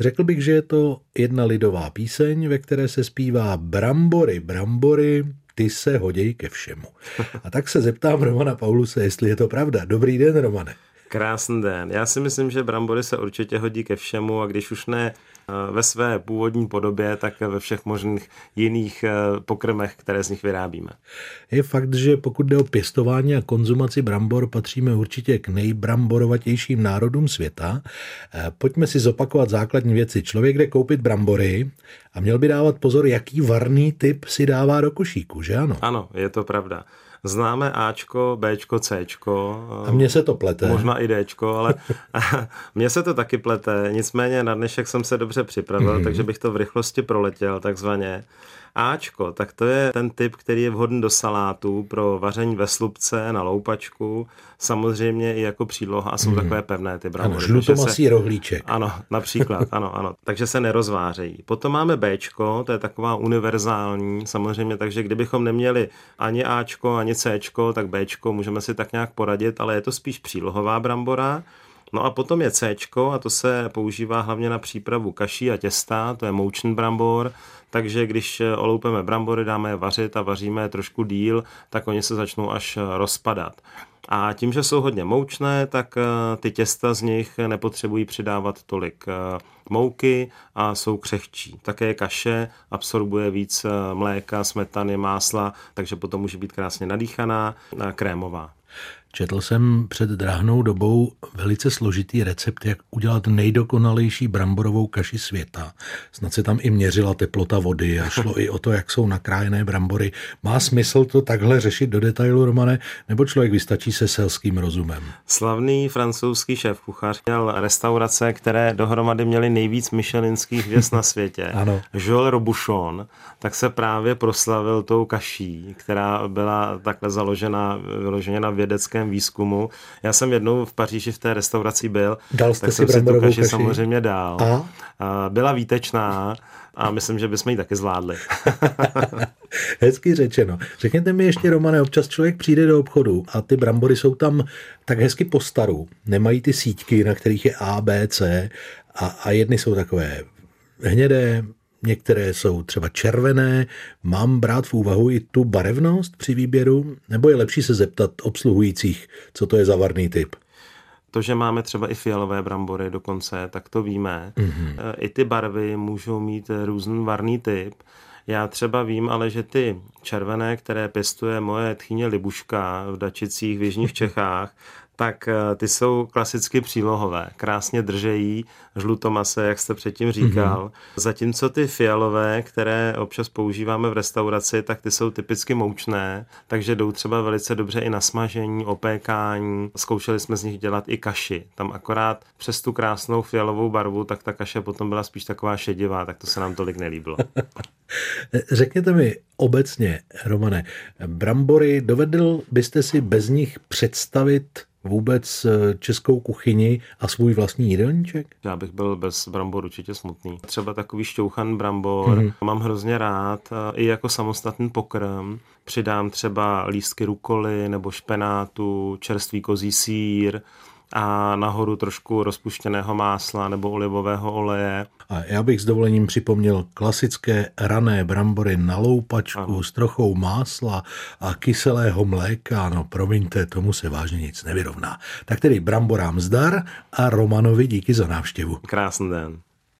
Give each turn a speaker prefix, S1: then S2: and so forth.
S1: Řekl bych, že je to jedna lidová píseň, ve které se zpívá Brambory, brambory, ty se hodějí ke všemu. A tak se zeptám Romana Pauluse, jestli je to pravda. Dobrý den, Romane.
S2: Krásný den. Já si myslím, že brambory se určitě hodí ke všemu a když už ne eh, ve své původní podobě, tak ve všech možných jiných eh, pokrmech, které z nich vyrábíme.
S1: Je fakt, že pokud jde o pěstování a konzumaci brambor, patříme určitě k nejbramborovatějším národům světa. Eh, pojďme si zopakovat základní věci. Člověk jde koupit brambory a měl by dávat pozor, jaký varný typ si dává do košíku, že ano?
S2: Ano, je to pravda známe Ačko, Bčko, Cčko.
S1: A mně se to plete.
S2: Možná i Dčko, ale mně se to taky plete. Nicméně na dnešek jsem se dobře připravil, mm-hmm. takže bych to v rychlosti proletěl takzvaně. Ačko, tak to je ten typ, který je vhodný do salátu pro vaření ve slupce, na loupačku, samozřejmě i jako příloha a jsou mm. takové pevné ty brambory.
S1: Ano, žlutomasý se, rohlíček.
S2: Ano, například, ano, ano. Takže se nerozvářejí. Potom máme Bčko, to je taková univerzální, samozřejmě, takže kdybychom neměli ani Ačko, ani Cčko, tak Bčko můžeme si tak nějak poradit, ale je to spíš přílohová brambora. No a potom je C, a to se používá hlavně na přípravu kaší a těsta, to je moučný brambor, takže když oloupeme brambory, dáme je vařit a vaříme je trošku díl, tak oni se začnou až rozpadat. A tím, že jsou hodně moučné, tak eh, ty těsta z nich nepotřebují přidávat tolik eh, mouky a jsou křehčí. Také kaše absorbuje víc eh, mléka, smetany, másla, takže potom může být krásně nadýchaná, krémová.
S1: Četl jsem před drahnou dobou velice složitý recept, jak udělat nejdokonalejší bramborovou kaši světa. Snad se tam i měřila teplota vody a šlo i o to, jak jsou nakrájené brambory. Má smysl to takhle řešit do detailu, Romane, nebo člověk vystačí se selským rozumem?
S2: Slavný francouzský šéf kuchař měl restaurace, které dohromady měly nejvíc michelinských hvězd na světě.
S1: ano.
S2: Joel Robuchon, tak se právě proslavil tou kaší, která byla takhle založena vyloženě na vědeckém výzkumu. Já jsem jednou v Paříži v té restauraci byl,
S1: Dal jste
S2: tak
S1: si
S2: jsem si tu kaši
S1: kaši?
S2: samozřejmě dal.
S1: A?
S2: Byla výtečná a myslím, že bychom ji taky zvládli.
S1: Hezky řečeno. Řekněte mi ještě, Romane, občas člověk přijde do obchodu a ty brambory jsou tam tak hezky po staru. Nemají ty síťky, na kterých je A, B, C a, a jedny jsou takové hnědé, některé jsou třeba červené. Mám brát v úvahu i tu barevnost při výběru, nebo je lepší se zeptat obsluhujících, co to je za varný typ?
S2: To, že máme třeba i fialové brambory dokonce, tak to víme. Mm-hmm. I ty barvy můžou mít různý varný typ. Já třeba vím, ale že ty červené, které pěstuje moje tchyně Libuška v Dačicích v Jižních Čechách, tak eh, ty jsou klasicky přílohové. Krásně držejí žlutomase, jak jste předtím říkal. Mm-hmm. Zatímco ty fialové, které občas používáme v restauraci, tak ty jsou typicky moučné, takže jdou třeba velice dobře i na smažení, opékání. Zkoušeli jsme z nich dělat i kaši. Tam akorát přes tu krásnou fialovou barvu, tak ta kaše potom byla spíš taková šedivá, tak to se nám tolik nelíbilo.
S1: Řekněte mi obecně, Romane, brambory, dovedl byste si bez nich představit vůbec eh, českou kuchyni a svůj vlastní jídelníček?
S2: Já bych byl bez brambor určitě smutný. Třeba takový šťouchan brambor mm-hmm. mám hrozně rád, i jako samostatný pokrm. Přidám třeba lístky rukoly nebo špenátu, čerstvý kozí sír, a nahoru trošku rozpuštěného másla nebo olivového oleje.
S1: A já bych s dovolením připomněl klasické rané brambory na loupačku ano. s trochou másla a kyselého mléka. No promiňte, tomu se vážně nic nevyrovná. Tak tedy bramborám zdar a Romanovi díky za návštěvu.
S2: Krásný den.